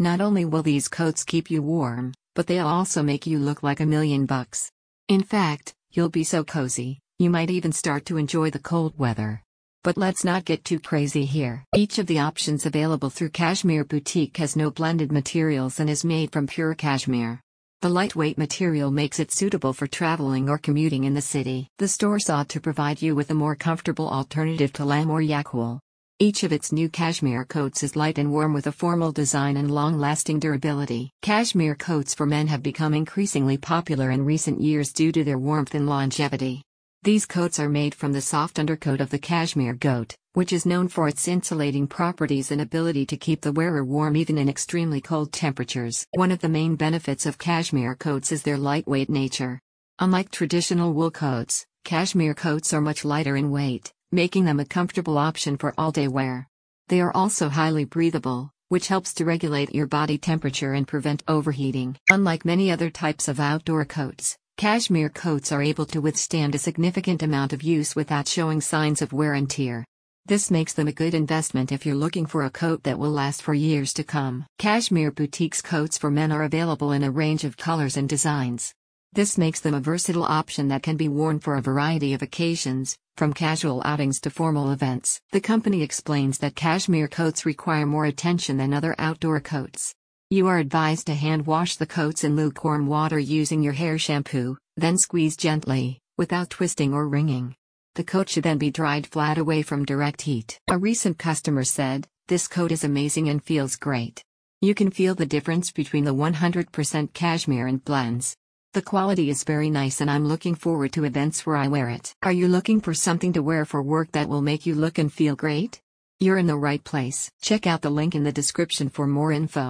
Not only will these coats keep you warm, but they'll also make you look like a million bucks. In fact, you'll be so cozy, you might even start to enjoy the cold weather. But let's not get too crazy here. Each of the options available through Cashmere Boutique has no blended materials and is made from pure cashmere. The lightweight material makes it suitable for traveling or commuting in the city. The store sought to provide you with a more comfortable alternative to lamb or yak wool. Each of its new cashmere coats is light and warm with a formal design and long-lasting durability. Cashmere coats for men have become increasingly popular in recent years due to their warmth and longevity. These coats are made from the soft undercoat of the cashmere goat, which is known for its insulating properties and ability to keep the wearer warm even in extremely cold temperatures. One of the main benefits of cashmere coats is their lightweight nature. Unlike traditional wool coats, cashmere coats are much lighter in weight, making them a comfortable option for all-day wear. They are also highly breathable, which helps to regulate your body temperature and prevent overheating. Unlike many other types of outdoor coats, Cashmere coats are able to withstand a significant amount of use without showing signs of wear and tear. This makes them a good investment if you're looking for a coat that will last for years to come. Cashmere Boutique's coats for men are available in a range of colors and designs. This makes them a versatile option that can be worn for a variety of occasions, from casual outings to formal events. The company explains that cashmere coats require more attention than other outdoor coats. You are advised to hand wash the coats in lukewarm water using your hair shampoo, then squeeze gently, without twisting or wringing. The coat should then be dried flat away from direct heat. A recent customer said, This coat is amazing and feels great. You can feel the difference between the 100% cashmere and blends. The quality is very nice and I'm looking forward to events where I wear it. Are you looking for something to wear for work that will make you look and feel great? You're in the right place. Check out the link in the description for more info.